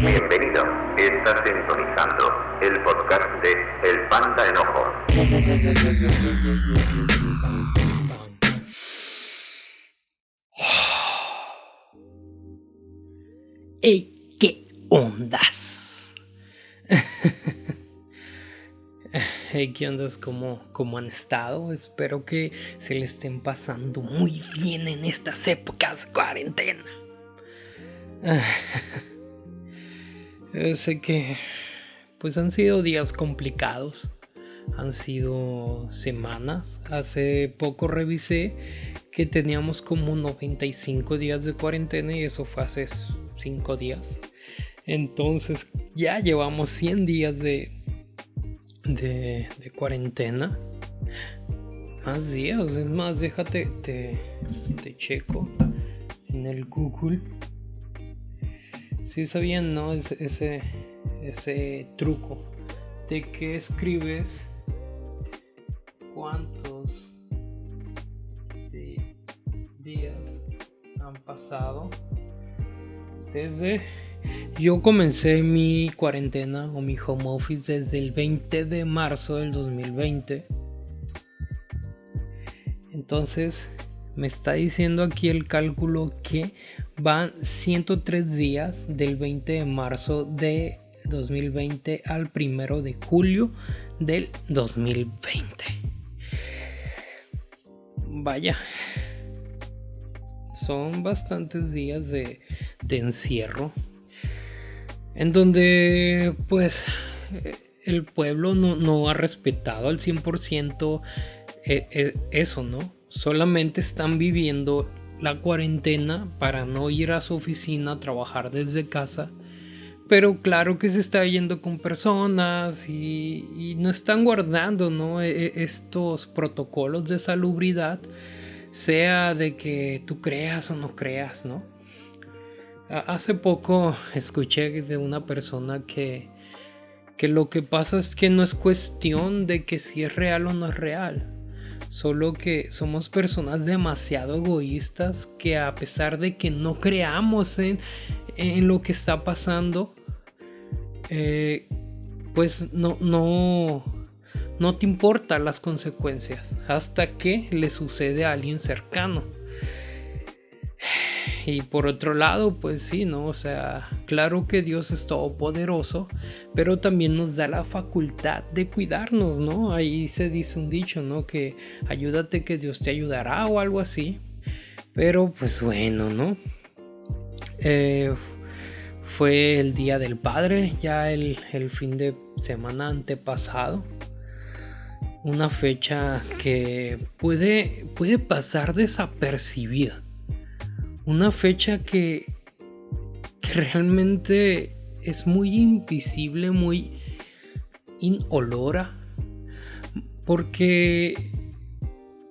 Bienvenido, estás sintonizando el podcast de El Panda Enojo. ¡Ey! ¿Qué ondas? Hey, ¿qué ondas? ¿Cómo, ¿Cómo han estado? Espero que se le estén pasando muy bien en estas épocas cuarentena. Yo sé que pues han sido días complicados. Han sido semanas. Hace poco revisé que teníamos como 95 días de cuarentena y eso fue hace 5 días. Entonces ya llevamos 100 días de, de, de cuarentena. Más días, es más, déjate, te, te checo en el Google. Si sabían, ¿no? Ese, ese, ese truco de que escribes cuántos días han pasado desde yo comencé mi cuarentena o mi home office desde el 20 de marzo del 2020 entonces me está diciendo aquí el cálculo que van 103 días del 20 de marzo de 2020 al 1 de julio del 2020. Vaya, son bastantes días de, encierro en donde pues el pueblo no, no ha respetado al 100% eh, eh, eso, ¿no? Solamente están viviendo la cuarentena para no ir a su oficina a trabajar desde casa. Pero claro que se está yendo con personas y, no están guardando ¿no? E, e, estos protocolos de salubridad, sea de que tú creas o no creas, ¿no? Hace poco escuché de una persona que, que lo que pasa es que no es cuestión de que si es real o no es real Solo que somos personas demasiado egoístas que a pesar de que no creamos en, en lo que está pasando, eh, pues no, no, no te importan las consecuencias hasta que le sucede a alguien cercano. Y por otro lado, pues sí, ¿no? O sea, claro que Dios es todopoderoso, pero también nos da la facultad de cuidarnos, ¿no? Ahí se dice un dicho, ¿no? Que ayúdate que Dios te ayudará o algo así. Pero pues bueno, ¿no? Eh, fue el Día del Padre, ya el, fin de semana antepasado una fecha que puede, puede pasar desapercibida una fecha que, realmente es muy invisible, muy inolora, porque,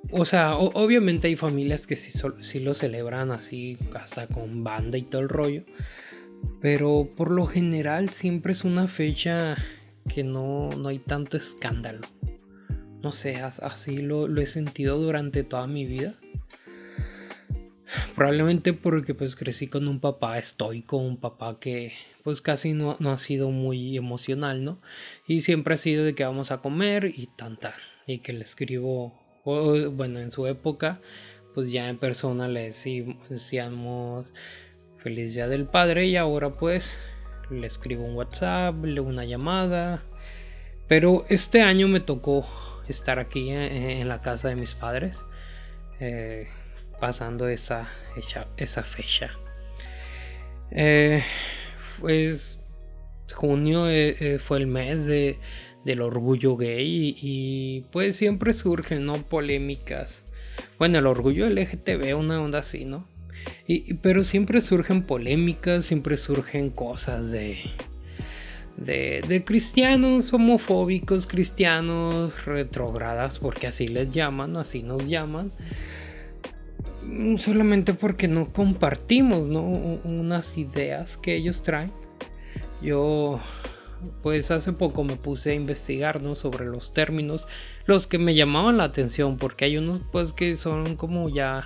o sea, obviamente hay familias que sí, lo celebran así, hasta con banda y todo el rollo, pero por lo general siempre es una fecha que no, no hay tanto escándalo. No sé, así lo he sentido durante toda mi vida. Probablemente porque pues crecí con un papá estoico, un papá que pues casi no, ha sido muy emocional, ¿no? Y siempre ha sido de que vamos a comer y tanta. Y que le escribo, bueno, en su época, pues ya en persona le decíamos feliz día del padre y ahora pues le escribo un WhatsApp, una llamada. Pero este año me tocó estar aquí en, la casa de mis padres. Eh, pasando esa, esa fecha. Eh, pues junio eh, eh, fue el mes de, del orgullo gay y, pues siempre surgen ¿no? polémicas. Bueno, el orgullo LGTB, una onda así, ¿no? Y, pero siempre surgen polémicas, siempre surgen cosas de, de, de, cristianos homofóbicos, cristianos retrogradas, porque así les llaman, así nos llaman. Mm, solamente porque no compartimos ¿no? unas ideas que ellos traen. Yo pues hace poco me puse a investigar ¿no? sobre los términos, los que me llamaban la atención, porque hay unos pues que son como ya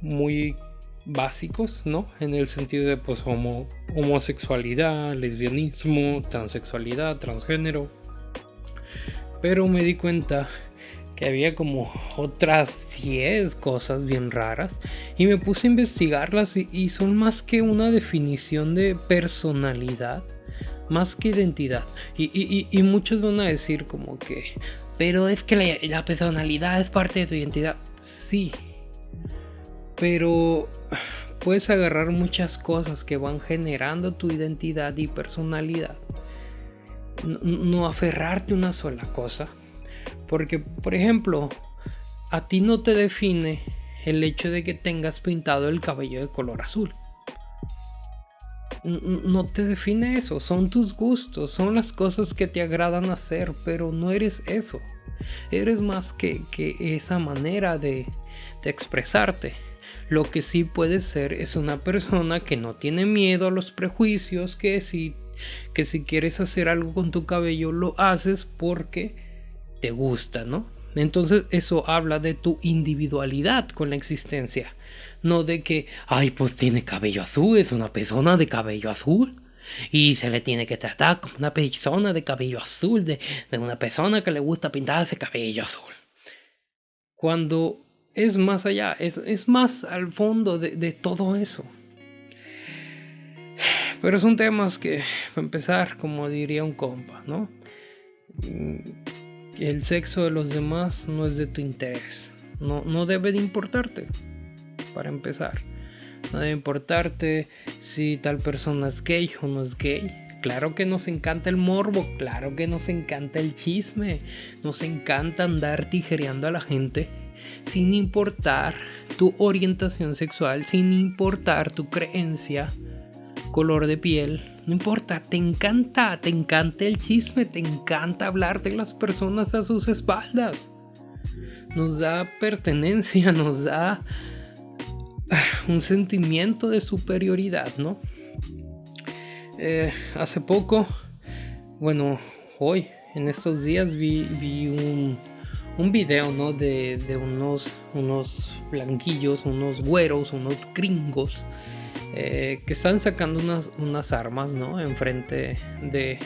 muy básicos, ¿no? En el sentido de pues homosexualidad, lesbianismo, transexualidad, transgénero. Pero me di cuenta había como otras 10 cosas bien raras y me puse a investigarlas y, son más que una definición de personalidad, más que identidad. Y, muchos van a decir como que, pero es que la personalidad es parte de tu identidad. Sí, pero puedes agarrar muchas cosas que van generando tu identidad y personalidad. No, aferrarte a una sola cosa. Porque, por ejemplo, a ti no te define el hecho de que tengas pintado el cabello de color azul. No te define eso, son tus gustos, son las cosas que te agradan hacer, pero no eres eso. Eres más que, esa manera de expresarte. Lo que sí puede ser es una persona que no tiene miedo a los prejuicios, que si, que si quieres hacer algo con tu cabello lo haces porque te gusta, ¿no? Entonces eso habla de tu individualidad con la existencia, no de que, ay, pues tiene cabello azul, es una persona de cabello azul. Y se le tiene que tratar como una persona de cabello azul, de, de una persona que le gusta pintarse cabello azul. Cuando es más allá, es, más al fondo de, todo eso. Pero son temas que, para empezar, como diría un compa, ¿no? El sexo de los demás no es de tu interés. No, no debe de importarte, para empezar. No debe importarte si tal persona es gay o no es gay. Claro que nos encanta el morbo, claro que nos encanta el chisme, nos encanta andar tijereando a la gente sin importar tu orientación sexual, sin importar tu creencia, color de piel, no importa, te encanta, te encanta el chisme, te encanta hablar de las personas a sus espaldas. Nos da pertenencia, nos da ah, un sentimiento de superioridad, ¿no? Eh, hace poco, bueno, hoy, en estos días vi, vi un, un video, ¿no? De, unos, unos blanquillos, unos güeros, unos gringos, eh, que están sacando unas, unas armas, ¿no? Enfrente de,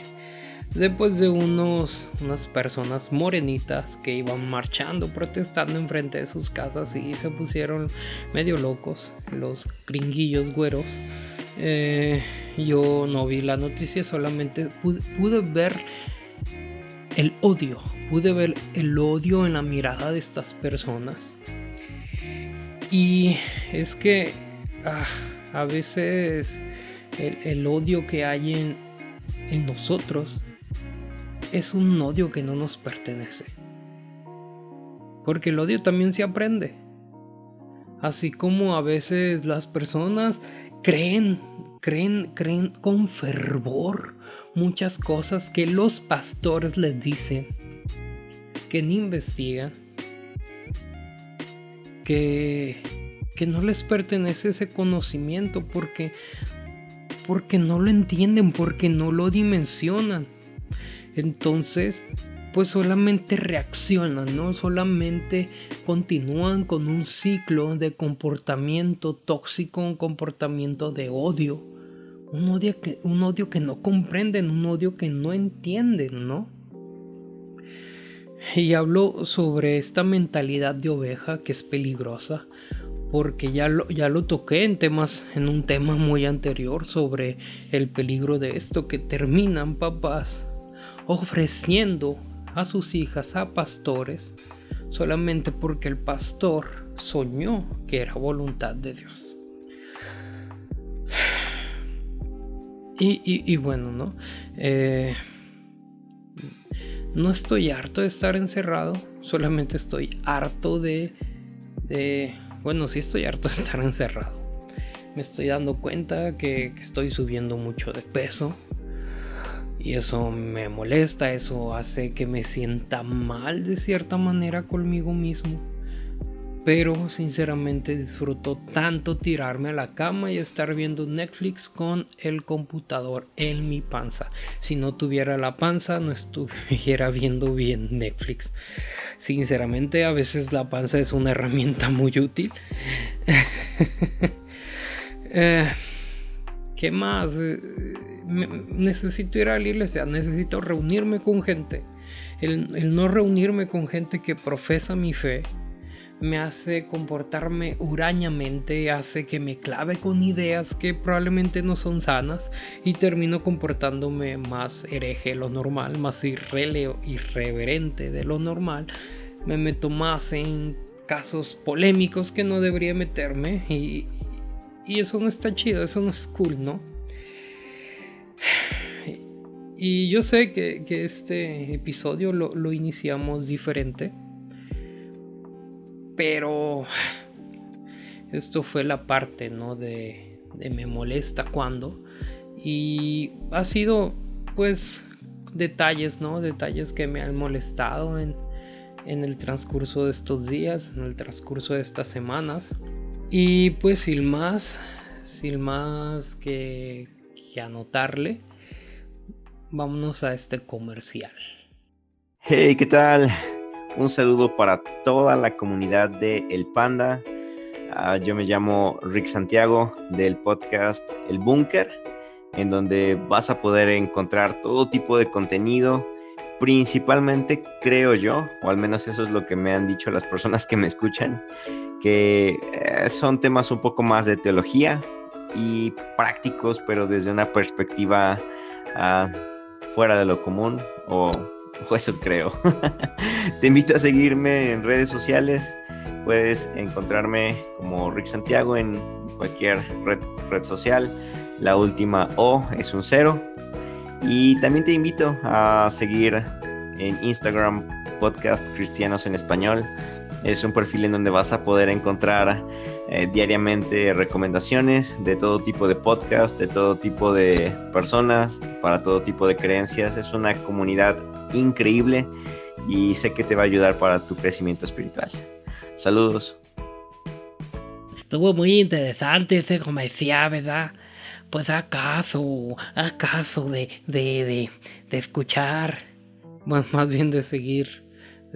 después de unos, unas personas morenitas que iban marchando, protestando enfrente de sus casas y se pusieron medio locos, los gringuillos güeros. Eh, yo no vi la noticia, solamente pude ver el odio. Pude ver el odio en la mirada de estas personas. Y es que ah, a veces el, odio que hay en, en nosotros es un odio que no nos pertenece. Porque el odio también se aprende. Así como a veces las personas creen, creen, creen con fervor muchas cosas que los pastores les dicen, que ni investigan, que, que no les pertenece ese conocimiento porque, porque no lo entienden, porque no lo dimensionan. Entonces, pues solamente reaccionan, ¿no? Solamente continúan con un ciclo de comportamiento tóxico, un comportamiento de odio un odio que, un odio que no comprenden, un odio que no entienden, ¿no? Y hablo sobre esta mentalidad de oveja que es peligrosa, porque ya lo, ya lo toqué en temas, en un tema muy anterior sobre el peligro de esto, que terminan papás ofreciendo a sus hijas a pastores solamente porque el pastor soñó que era voluntad de Dios. Y, bueno, ¿no? Eh, no estoy harto de estar encerrado, solamente estoy harto de, de... Bueno, sí estoy harto de estar encerrado. Me estoy dando cuenta que, que estoy subiendo mucho de peso. Y eso me molesta, eso hace que me sienta mal de cierta manera conmigo mismo pero sinceramente disfruto tanto tirarme a la cama y estar viendo Netflix con el computador en mi panza. Si no tuviera la panza, no estuviera viendo bien Netflix. Sinceramente, a veces la panza es una herramienta muy útil. Eh, ¿Qué más? Eh, necesito ir a la iglesia, necesito reunirme con gente. El, no reunirme con gente que profesa mi fe me hace comportarme hurañamente, hace que me clave con ideas que probablemente no son sanas y termino comportándome más hereje de lo normal, más irreverente de lo normal. Me meto más en casos polémicos que no debería meterme y, y eso no está chido, eso no es cool, ¿no? Y yo sé que, este episodio lo, iniciamos diferente. Pero esto fue la parte, ¿no? De, me molesta cuando. Y ha sido, pues, detalles, ¿no? Detalles que me han molestado en, en el transcurso de estos días, en el transcurso de estas semanas. Y pues sin más, sin más que, que anotarle, vámonos a este comercial. Hey, ¿qué tal? Un saludo para toda la comunidad de El Panda. Ah, yo me llamo Rick Santiago del podcast El Búnker, en donde vas a poder encontrar todo tipo de contenido. Principalmente creo yo, o al menos eso es lo que me han dicho las personas que me escuchan, que eh, son temas un poco más de teología y prácticos, pero desde una perspectiva ah, fuera de lo común, o, eso creo. Te invito a seguirme en redes sociales. Puedes encontrarme como Rick Santiago en cualquier red, red social. La última O es un cero. Y también te invito a seguir en Instagram podcast Cristianos en Español es un perfil en donde vas a poder encontrar eh, diariamente recomendaciones de todo tipo de podcast, de todo tipo de personas, para todo tipo de creencias. Es una comunidad increíble y sé que te va a ayudar para tu crecimiento espiritual. Saludos. Estuvo muy interesante ese comercial, ¿verdad? Pues acaso, acaso de, de, de escuchar, más bien de seguir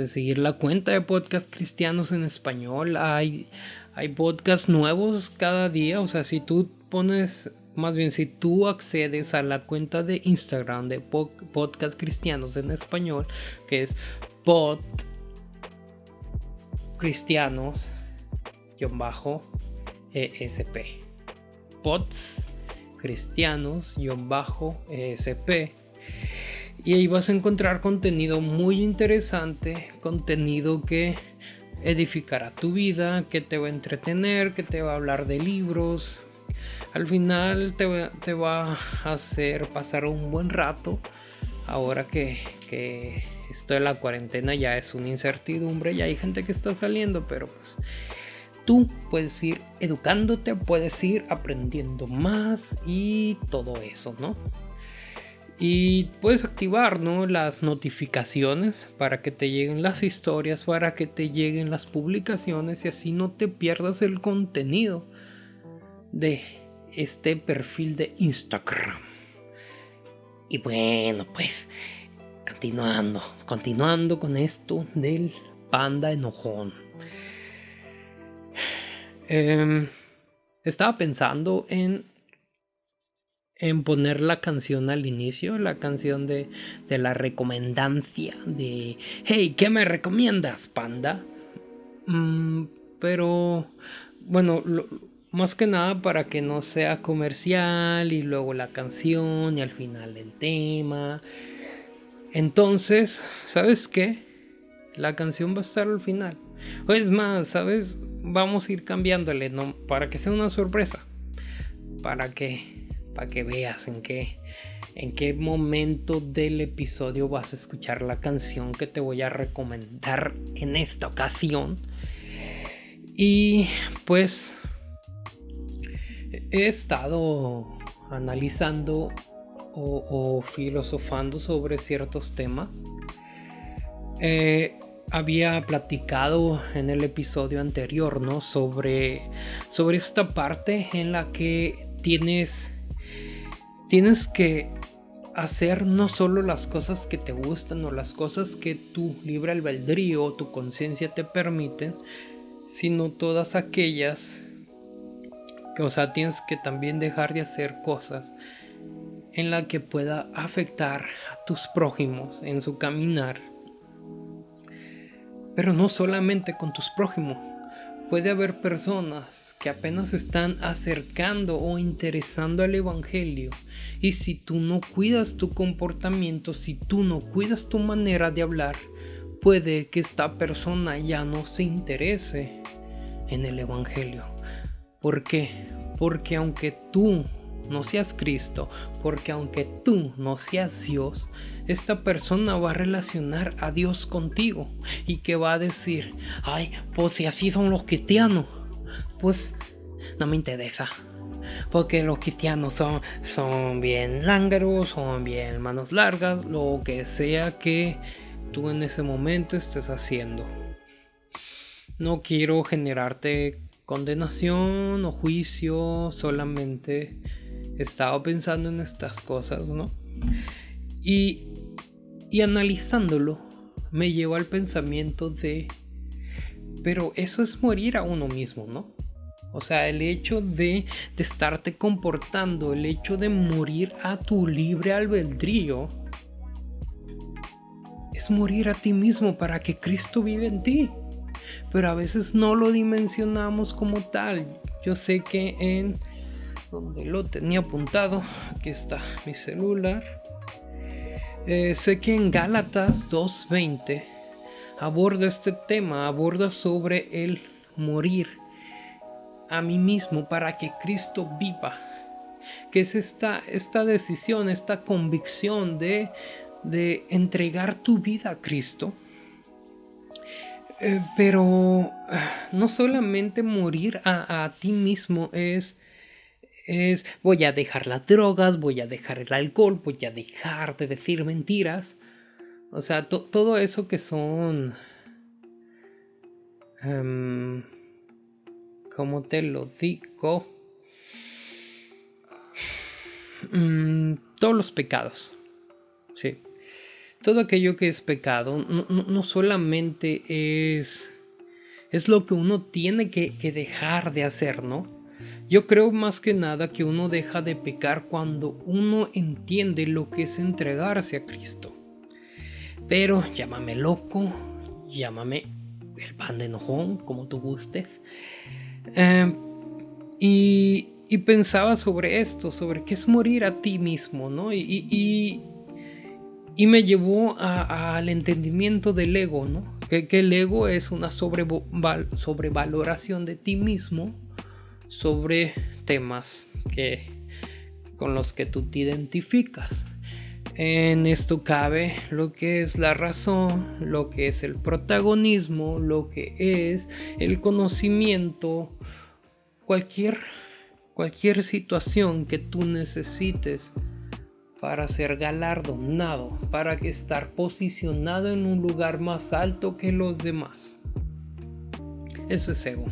seguir la cuenta de podcast cristianos en español. Hay, hay podcasts nuevos cada día. O sea, si tú pones, más bien si tú accedes a la cuenta de Instagram de podcast cristianos en español, que es pod cristianos bajo ESP. Pods cristianos bajo ESP y ahí vas a encontrar contenido muy interesante, contenido que edificará tu vida, que te va a entretener, que te va a hablar de libros. Al final te, va a hacer pasar un buen rato. Ahora que, que esto de la cuarentena ya es una incertidumbre, ya hay gente que está saliendo, pero pues tú puedes ir educándote, puedes ir aprendiendo más y todo eso, ¿no? Y puedes activar ¿no? las notificaciones para que te lleguen las historias, para que te lleguen las publicaciones y así no te pierdas el contenido de este perfil de Instagram. Y bueno, pues continuando, continuando con esto del panda enojón. Em, estaba pensando en en poner la canción al inicio, la canción de, de la recomendancia de, hey, ¿qué me recomiendas, panda? Mm, pero, bueno, más que nada para que no sea comercial y luego la canción y al final el tema. Entonces, ¿sabes qué? La canción va a estar al final. O es más, ¿sabes? Vamos a ir cambiándole, ¿no? Para que sea una sorpresa. Para que para que veas en qué, en qué momento del episodio vas a escuchar la canción que te voy a recomendar en esta ocasión. Y pues he estado analizando o, filosofando sobre ciertos temas. Eh, había platicado en el episodio anterior, ¿no? Sobre, sobre esta parte en la que tienes tienes que hacer no solo las cosas que te gustan o las cosas que tu libre albedrío o tu conciencia te permiten, sino todas aquellas O sea, tienes que también dejar de hacer cosas en la que pueda afectar a tus prójimos en su caminar. Pero no solamente con tus prójimos. Puede haber personas que apenas están acercando o interesando al Evangelio. Y si tú no cuidas tu comportamiento, si tú no cuidas tu manera de hablar, puede que esta persona ya no se interese en el Evangelio. ¿Por qué? Porque aunque tú no seas Cristo, porque aunque tú no seas Dios, esta persona va a relacionar a Dios contigo y que va a decir, ay, pues si así son los cristianos, pues no me interesa. Porque los cristianos son, son bien lángaros, son bien manos largas, lo que sea que tú en ese momento estés haciendo. No quiero generarte condenación o juicio, solamente he estado pensando en estas cosas, ¿no? Y, y analizándolo, me llevo al pensamiento de, pero eso es morir a uno mismo, ¿no? O sea, el hecho de, de estarte comportando, el hecho de morir a tu libre albedrío, es morir a ti mismo para que Cristo vive en ti. Pero a veces no lo dimensionamos como tal. Yo sé que en donde lo tenía apuntado, aquí está mi celular. Eh, sé que en Gálatas 2.20 aborda este tema, aborda sobre el morir a mí mismo para que Cristo viva. Que es esta, esta decisión, esta convicción de de entregar tu vida a Cristo. Eh, pero ah, no solamente morir a, ti mismo es, es voy a dejar las drogas, voy a dejar el alcohol, voy a dejar de decir mentiras. O sea, todo eso que son... Um, ¿Cómo te lo digo? Mm, todos los pecados. Sí todo aquello que es pecado no, solamente es, es lo que uno tiene que, dejar de hacer, ¿no? Yo creo más que nada que uno deja de pecar cuando uno entiende lo que es entregarse a Cristo. Pero llámame loco, llámame el pan de enojón, como tú gustes. Em, y, pensaba sobre esto, sobre qué es morir a ti mismo, ¿no? y me llevó al entendimiento del ego, ¿no? Que, el ego es una sobrevaloración de ti mismo sobre temas que, con los que tú te identificas. En esto cabe lo que es la razón, lo que es el protagonismo, lo que es el conocimiento, cualquier, cualquier situación que tú necesites para ser galardonado, para estar posicionado en un lugar más alto que los demás. Eso es ego.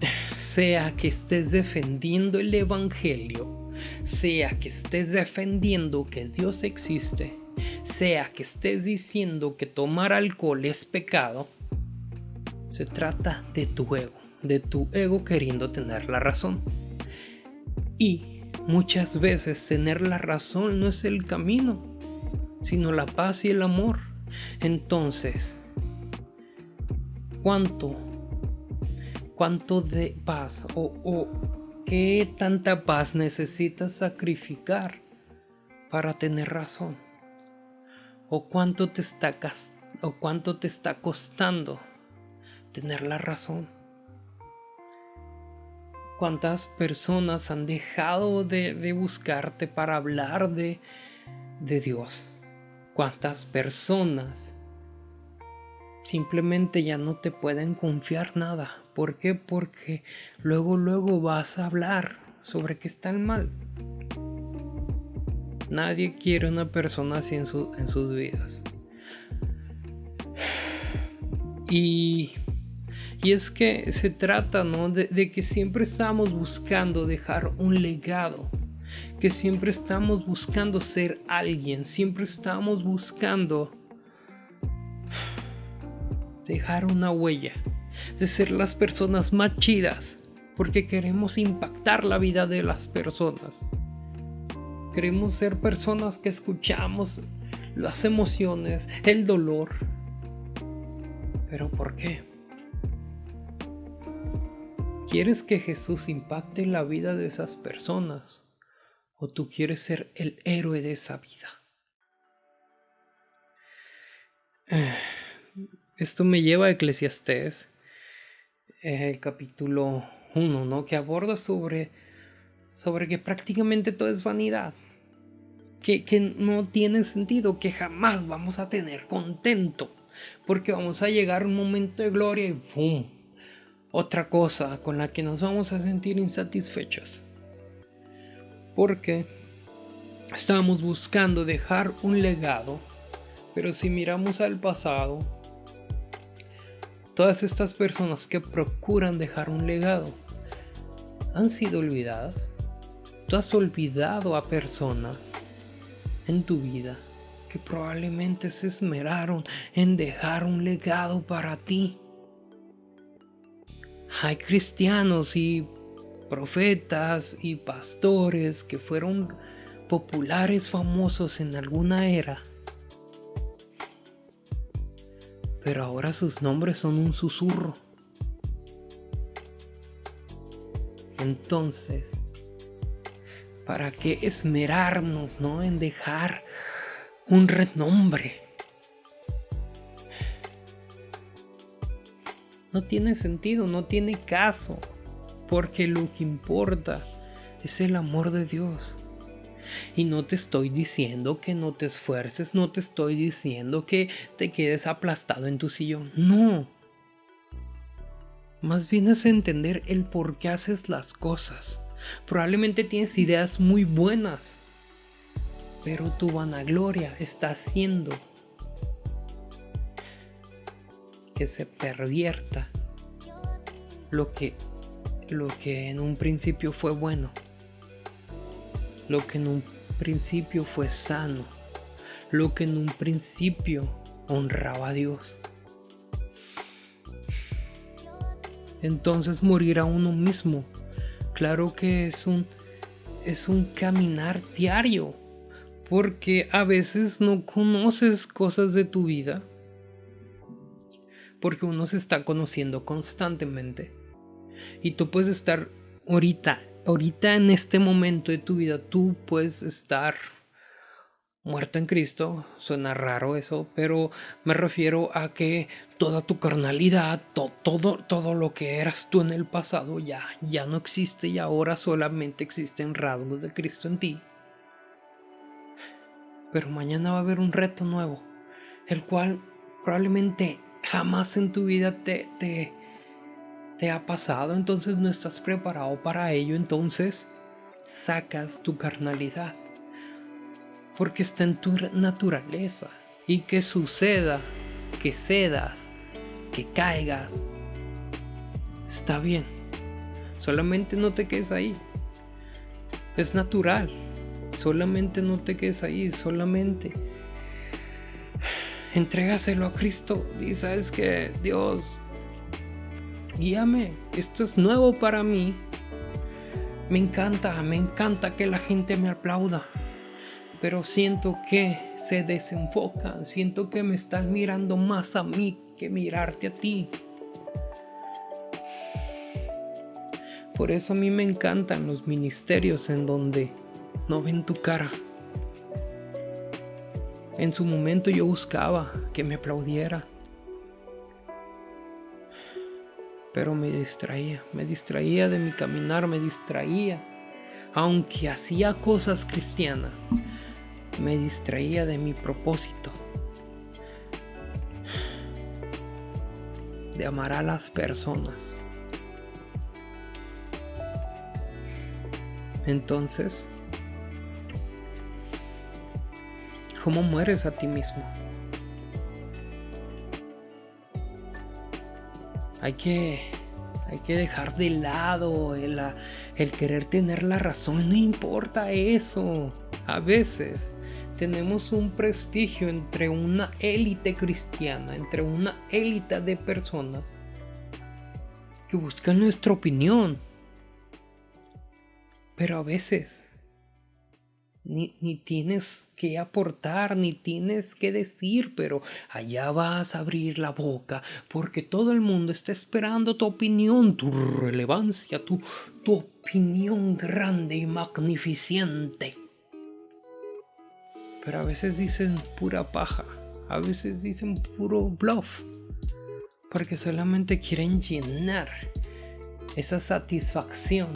Sea que estés defendiendo el Evangelio, sea que estés defendiendo que Dios existe, sea que estés diciendo que tomar alcohol es pecado, se trata de tu ego, de tu ego queriendo tener la razón. Y Muchas veces tener la razón no es el camino, sino la paz y el amor. Entonces, ¿cuánto, cuánto de paz o, o qué tanta paz necesitas sacrificar para tener razón? ¿O cuánto te está, o cuánto te está costando tener la razón? Cuántas personas han dejado de, buscarte para hablar de, de Dios. Cuántas personas simplemente ya no te pueden confiar nada. ¿Por qué? Porque luego, luego vas a hablar sobre que están mal. Nadie quiere una persona así en, en sus vidas. Y y es que se trata, ¿no? De, que siempre estamos buscando dejar un legado, que siempre estamos buscando ser alguien, siempre estamos buscando dejar una huella, de ser las personas más chidas porque queremos impactar la vida de las personas. Queremos ser personas que escuchamos las emociones, el dolor. ¿Pero por qué? ¿Quieres que Jesús impacte la vida de esas personas? ¿O tú quieres ser el héroe de esa vida? Esto me lleva a Eclesiastés, el capítulo 1, ¿no? Que aborda sobre, sobre que prácticamente todo es vanidad. Que, que no tiene sentido, que jamás vamos a tener contento. Porque vamos a llegar a un momento de gloria y ¡pum! Otra cosa con la que nos vamos a sentir insatisfechos. Porque estamos buscando dejar un legado pero si miramos al pasado, todas estas personas que procuran dejar un legado han sido olvidadas. Tú has olvidado a personas en tu vida que probablemente se esmeraron en dejar un legado para ti. Hay cristianos y profetas y pastores que fueron populares, famosos en alguna era pero ahora sus nombres son un susurro. Entonces, ¿para qué esmerarnos, no, en dejar un renombre? No tiene sentido, no tiene caso, porque lo que importa es el amor de Dios. Y no te estoy diciendo que no te esfuerces, no te estoy diciendo que te quedes aplastado en tu sillón. No. Más bien es entender el por qué haces las cosas. Probablemente tienes ideas muy buenas, pero tu vanagloria está haciendo que se pervierta lo que, lo que en un principio fue bueno lo que en un principio fue sano, lo que en un principio honraba a Dios. Entonces morir a uno mismo, claro que es un es un caminar diario, porque a veces no conoces cosas de tu vida, porque uno se está conociendo constantemente. Y tú puedes estar ahorita ahorita en este momento de tu vida tú puedes estar muerto en Cristo, suena raro eso, pero me refiero a que toda tu carnalidad, todo, todo lo que eras tú en el pasado ya, ya no existe y ahora solamente existen rasgos de Cristo en ti. Pero mañana va a haber un reto nuevo, el cual probablemente jamás en tu vida te, te, te ha pasado, entonces no estás preparado para ello, entonces sacas tu carnalidad. Porque está en tu naturaleza. Y que suceda, que cedas, que caigas, está bien. Solamente no te quedes ahí. Es natural. Solamente no te quedes ahí. Solamente entrégaselo a Cristo. Y sabes que Dios guíame, esto es nuevo para mí. Me encanta, me encanta que la gente me aplauda, pero siento que se desenfocan, siento que me están mirando más a mí que mirarte a ti. Por eso a mí me encantan los ministerios en donde no ven tu cara. En su momento yo buscaba que me aplaudiera pero me distraía, me distraía de mi caminar, me distraía. Aunque hacía cosas cristianas, me distraía de mi propósito. De amar a las personas. Entonces, ¿cómo mueres a ti mismo? hay que, hay que dejar de lado el, el querer tener la razón. No importa eso. A veces tenemos un prestigio entre una élite cristiana, entre una élite de personas que buscan nuestra opinión. Pero a veces ni, ni, tienes que aportar, ni tienes que decir, pero allá vas a abrir la boca, porque todo el mundo está esperando tu opinión, tu relevancia, tu, tu opinión grande y magnificente. Pero a veces dicen pura paja, a veces dicen puro bluff, porque solamente quieren llenar esa satisfacción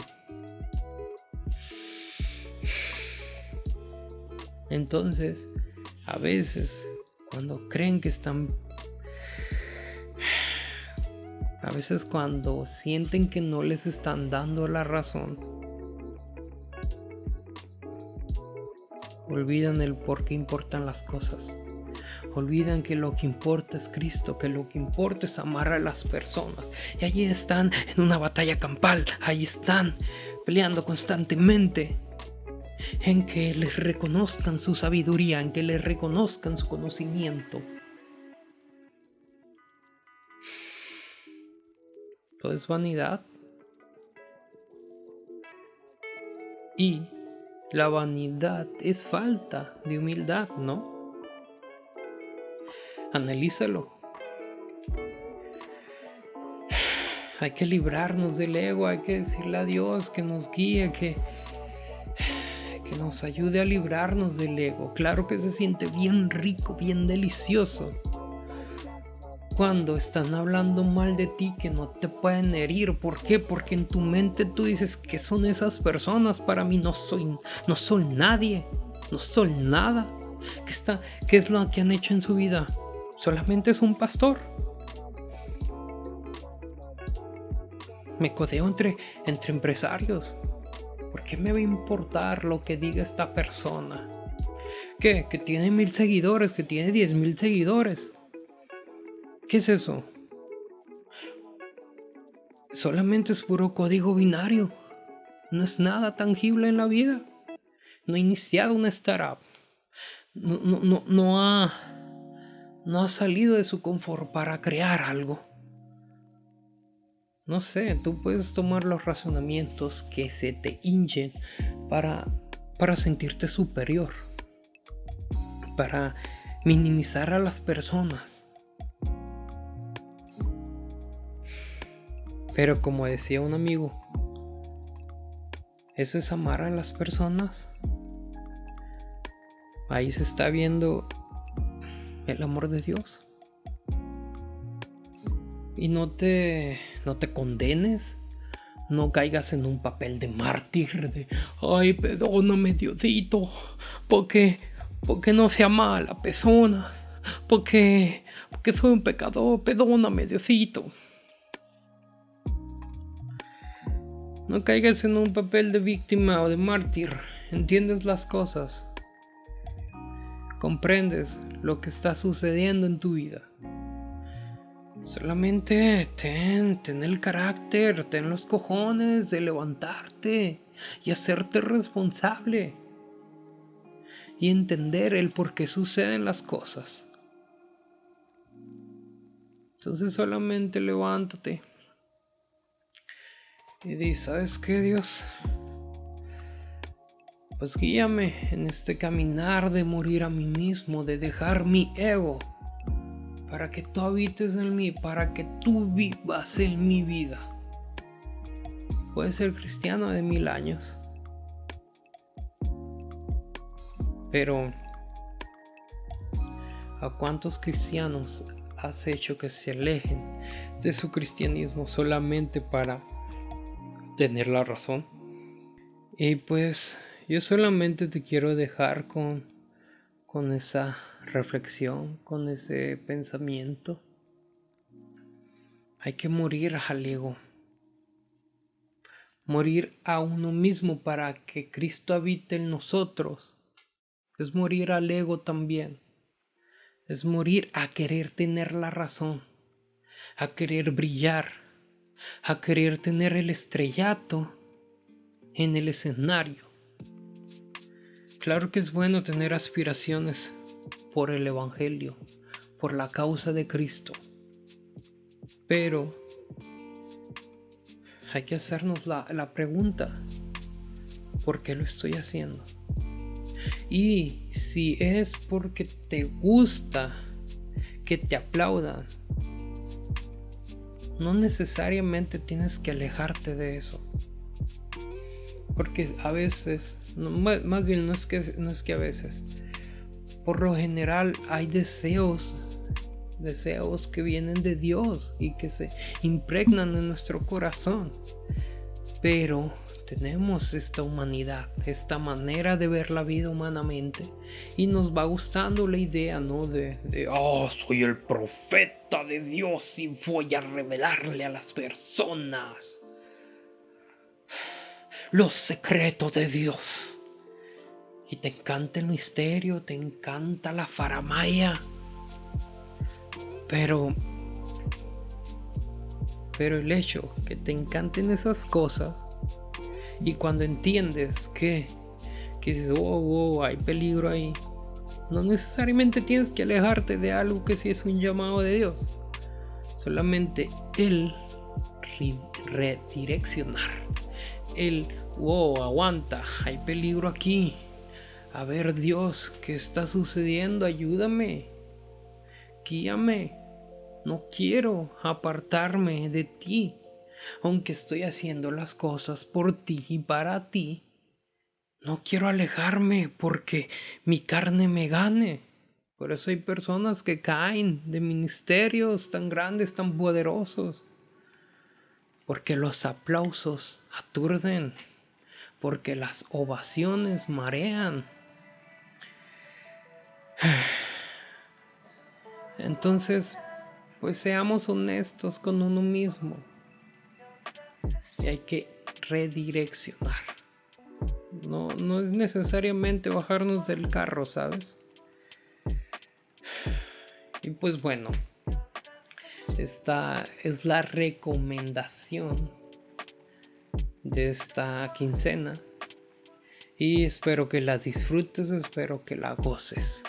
Entonces, a veces, cuando creen que están... A veces cuando sienten que no les están dando la razón, olvidan el por qué importan las cosas. Olvidan que lo que importa es Cristo, que lo que importa es amar a las personas. Y allí están en una batalla campal, ahí están peleando constantemente en que les reconozcan su sabiduría, en que les reconozcan su conocimiento. Todo es vanidad. Y la vanidad es falta de humildad, ¿no? Analízalo. Hay que librarnos del ego, hay que decirle a Dios que nos guíe, que, que nos ayude a librarnos del ego. Claro que se siente bien rico, bien delicioso. Cuando están hablando mal de ti que no te pueden herir. ¿Por qué? Porque en tu mente tú dices que son esas personas. Para mí no soy, no soy nadie. No soy nada. ¿Qué, está, ¿Qué es lo que han hecho en su vida? Solamente es un pastor. Me codeo entre, entre empresarios. ¿Por qué me va a importar lo que diga esta persona? ¿Qué? Que tiene mil seguidores, que tiene diez mil seguidores. ¿Qué es eso? Solamente es puro código binario. No es nada tangible en la vida. No ha iniciado una startup. No, no, ha, no ha salido de su confort para crear algo. No sé, tú puedes tomar los razonamientos que se te hinchen para, para sentirte superior, para minimizar a las personas. Pero como decía un amigo, eso es amar a las personas. Ahí se está viendo el amor de Dios y no te, no te condenes. No caigas en un papel de mártir, de, ay, perdóname, Diosito, porque, porque no sea mala persona, porque, porque soy un pecador, perdóname, Diosito. No caigas en un papel de víctima o de mártir, entiendes las cosas, comprendes lo que está sucediendo en tu vida. Solamente ten, ten el carácter, ten los cojones de levantarte y hacerte responsable. Y entender el por qué suceden las cosas. Entonces solamente levántate. Y di, ¿sabes qué, Dios? Pues guíame en este caminar de morir a mí mismo, de dejar mi ego para que tú habites en mí, para que tú vivas en mi vida. Puedes ser cristiano de mil años, pero ¿a cuántos cristianos has hecho que se alejen de su cristianismo solamente para tener la razón? Y pues yo solamente te quiero dejar con, con esa reflexión, con ese pensamiento. Hay que morir al ego. Morir a uno mismo para que Cristo habite en nosotros. Es morir al ego también. Es morir a querer tener la razón, a querer brillar, a querer tener el estrellato en el escenario. Claro que es bueno tener aspiraciones por el Evangelio, por la causa de Cristo. Pero hay que hacernos la, pregunta, por qué lo estoy haciendo. Y si es porque te gusta que te aplaudan, no necesariamente tienes que alejarte de eso. Porque a veces, más bien no es, que, no es que a veces, por lo general hay deseos, deseos que vienen de Dios y que se impregnan en nuestro corazón. Pero tenemos esta humanidad, esta manera de ver la vida humanamente y nos va gustando la idea, ¿no? De, de, oh, soy el profeta de Dios y voy a revelarle a las personas los secretos de Dios. Y te encanta el misterio, te encanta la faramaya. Pero pero el hecho que te encanten esas cosas y cuando entiendes que, que dices, wow, wow, hay peligro ahí, no necesariamente tienes que alejarte de algo que sí es un llamado de Dios. Solamente el redireccionar. El, wow, aguanta, hay peligro aquí. A ver, Dios, ¿qué está sucediendo? Ayúdame. Guíame. No quiero apartarme de ti, aunque estoy haciendo las cosas por ti y para ti. No quiero alejarme porque mi carne me gane. Por eso hay personas que caen de ministerios tan grandes, tan poderosos. Porque los aplausos aturden. Porque las ovaciones marean. Entonces, pues seamos honestos con uno mismo. Y hay que redireccionar. No, no es necesariamente bajarnos del carro, ¿sabes? Y pues bueno, esta es la recomendación de esta quincena. Y espero que la disfrutes, espero que la goces.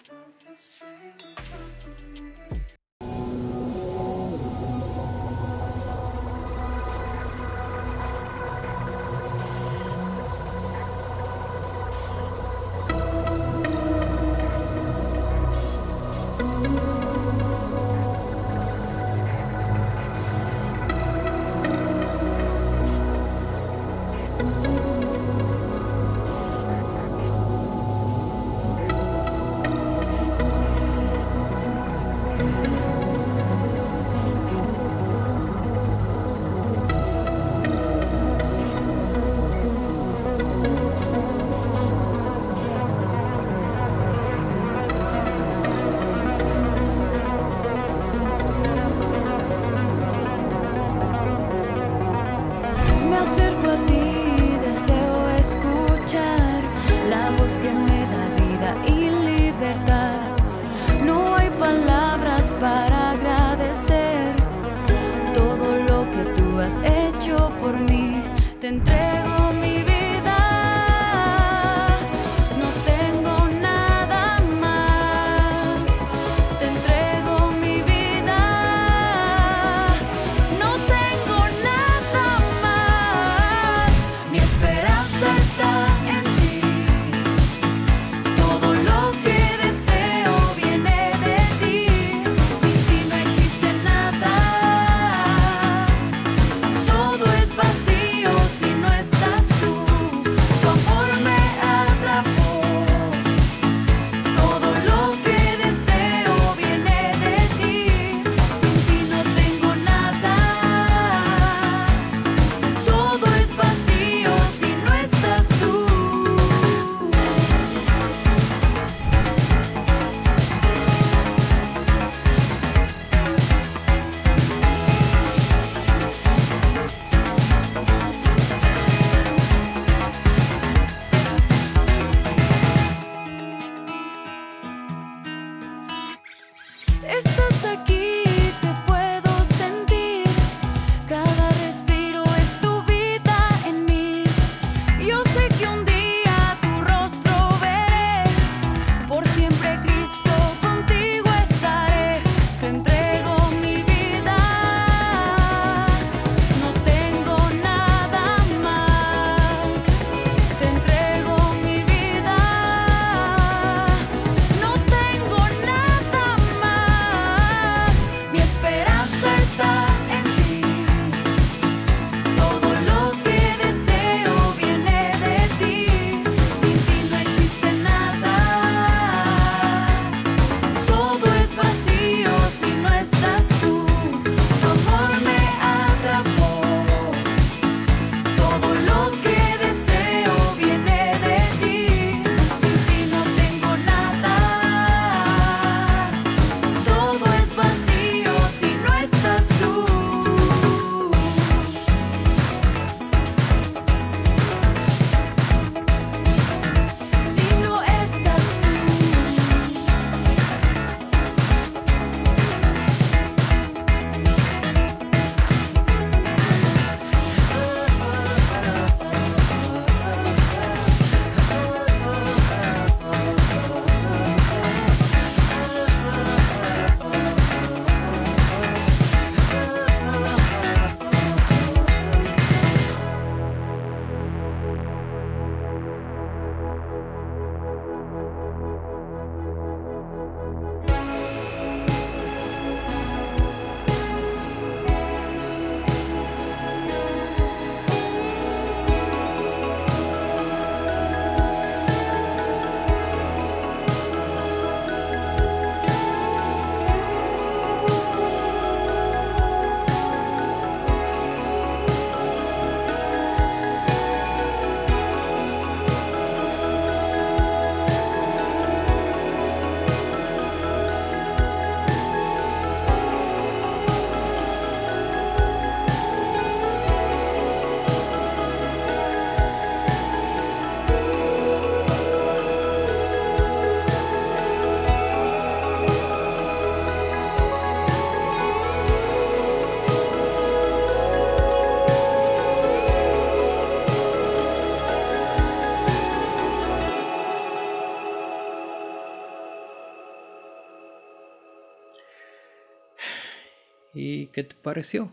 ¿Y qué te pareció?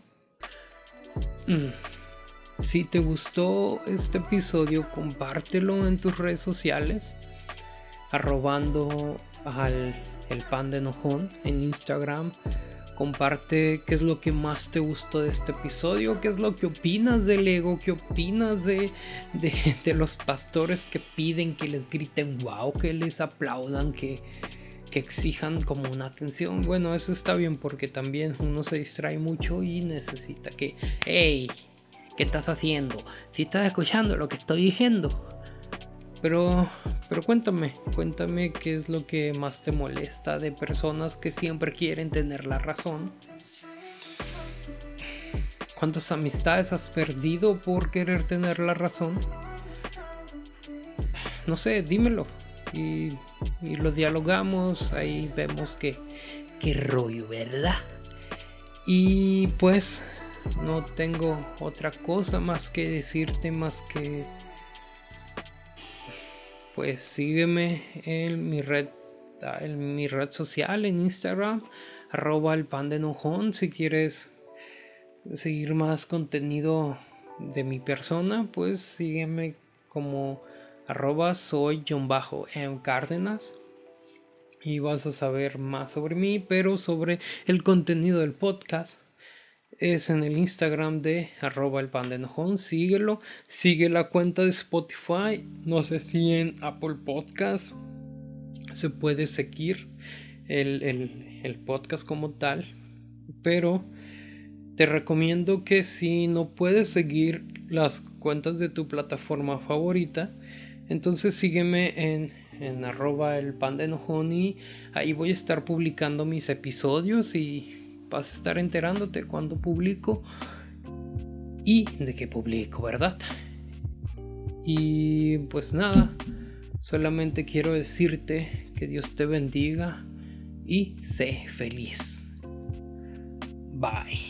Mm. Si te gustó este episodio, compártelo en tus redes sociales, arrobando al el pan de enojón en Instagram. Comparte qué es lo que más te gustó de este episodio, qué es lo que opinas del ego, qué opinas de, de, los pastores que piden que les griten wow, que les aplaudan, que, que exijan como una atención. Bueno, eso está bien porque también uno se distrae mucho y necesita que, hey, ¿qué estás haciendo? Si estás escuchando lo que estoy diciendo. Pero, pero cuéntame, cuéntame qué es lo que más te molesta de personas que siempre quieren tener la razón. ¿Cuántas amistades has perdido por querer tener la razón? No sé, dímelo. Y, y lo dialogamos, ahí vemos que, qué rollo, ¿verdad? Y pues no tengo otra cosa más que decirte más que pues sígueme en mi red, en mi red social, en Instagram, arroba el pan de si quieres seguir más contenido de mi persona, pues sígueme como arroba soy John Bajo en Cárdenas y vas a saber más sobre mí, pero sobre el contenido del podcast es en el Instagram de arroba el pan de. Síguelo. Sigue la cuenta de Spotify. No sé si en Apple Podcast se puede seguir el, el podcast como tal. Pero te recomiendo que si no puedes seguir las cuentas de tu plataforma favorita, entonces sígueme en, en arroba el pan de enojón y ahí voy a estar publicando mis episodios y vas a estar enterándote cuando publico y de qué publico, ¿verdad? Y pues nada, solamente quiero decirte que Dios te bendiga y sé feliz. Bye.